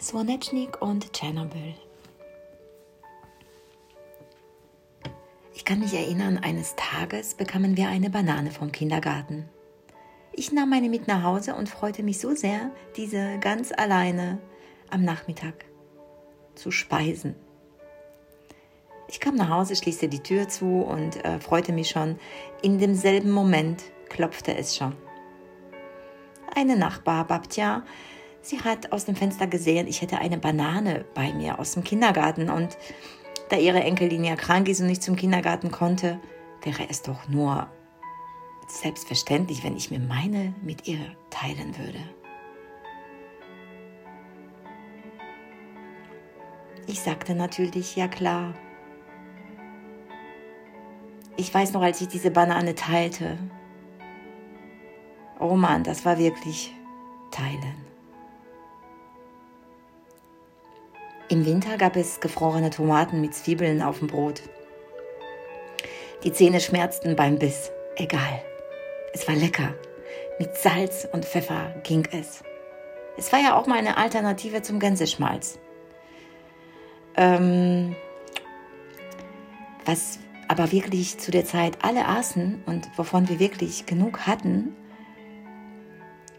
Swanetschnik und Tschernobyl. Ich kann mich erinnern, eines Tages bekamen wir eine Banane vom Kindergarten. Ich nahm meine mit nach Hause und freute mich so sehr, diese ganz alleine am Nachmittag zu speisen. Ich kam nach Hause, schließte die Tür zu und äh, freute mich schon. In demselben Moment klopfte es schon. Eine Nachbar, Babtja, sie hat aus dem Fenster gesehen, ich hätte eine Banane bei mir aus dem Kindergarten und da ihre Enkelin ja krank ist und nicht zum Kindergarten konnte, wäre es doch nur selbstverständlich, wenn ich mir meine mit ihr teilen würde. Ich sagte natürlich, ja klar, ich weiß noch, als ich diese Banane teilte. Oh Mann, das war wirklich teilen. Im Winter gab es gefrorene Tomaten mit Zwiebeln auf dem Brot. Die Zähne schmerzten beim Biss. Egal. Es war lecker. Mit Salz und Pfeffer ging es. Es war ja auch mal eine Alternative zum Gänseschmalz. Ähm, was aber wirklich zu der Zeit alle aßen und wovon wir wirklich genug hatten,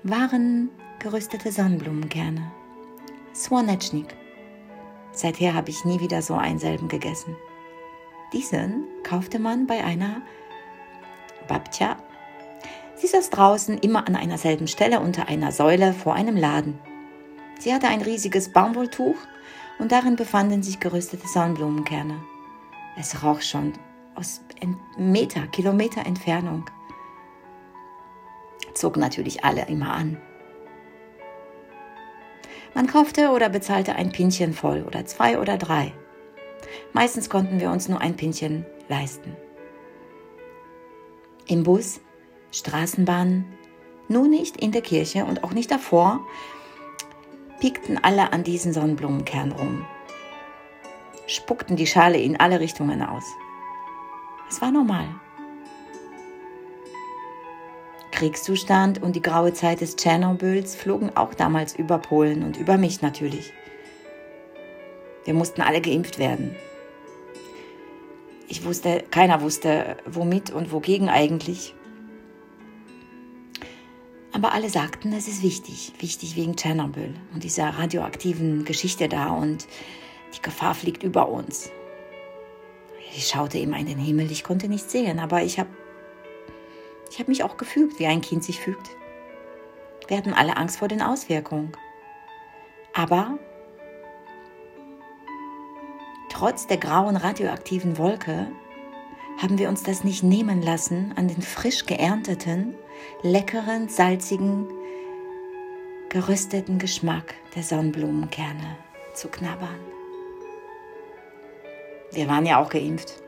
waren geröstete Sonnenblumenkerne. Swanetschnik. Seither habe ich nie wieder so einen selben gegessen. Diesen kaufte man bei einer Babtja. Sie saß draußen immer an einer selben Stelle unter einer Säule vor einem Laden. Sie hatte ein riesiges Baumwolltuch und darin befanden sich geröstete Sonnenblumenkerne. Es roch schon aus Meter, Kilometer Entfernung. Zogen natürlich alle immer an. Man kaufte oder bezahlte ein Pinchen voll oder zwei oder drei. Meistens konnten wir uns nur ein Pinchen leisten. Im Bus, Straßenbahn, nun nicht in der Kirche und auch nicht davor, piekten alle an diesen Sonnenblumenkern rum, spuckten die Schale in alle Richtungen aus. Es war normal. Kriegszustand und die graue Zeit des Tschernobyls flogen auch damals über Polen und über mich natürlich. Wir mussten alle geimpft werden. Ich wusste, keiner wusste, womit und wogegen eigentlich. Aber alle sagten, es ist wichtig, wichtig wegen Tschernobyl und dieser radioaktiven Geschichte da und die Gefahr fliegt über uns. Ich schaute immer in den Himmel, ich konnte nichts sehen, aber ich habe ich hab mich auch gefügt, wie ein Kind sich fügt. Wir hatten alle Angst vor den Auswirkungen. Aber trotz der grauen radioaktiven Wolke haben wir uns das nicht nehmen lassen, an den frisch geernteten, leckeren, salzigen, gerösteten Geschmack der Sonnenblumenkerne zu knabbern. Wir waren ja auch geimpft.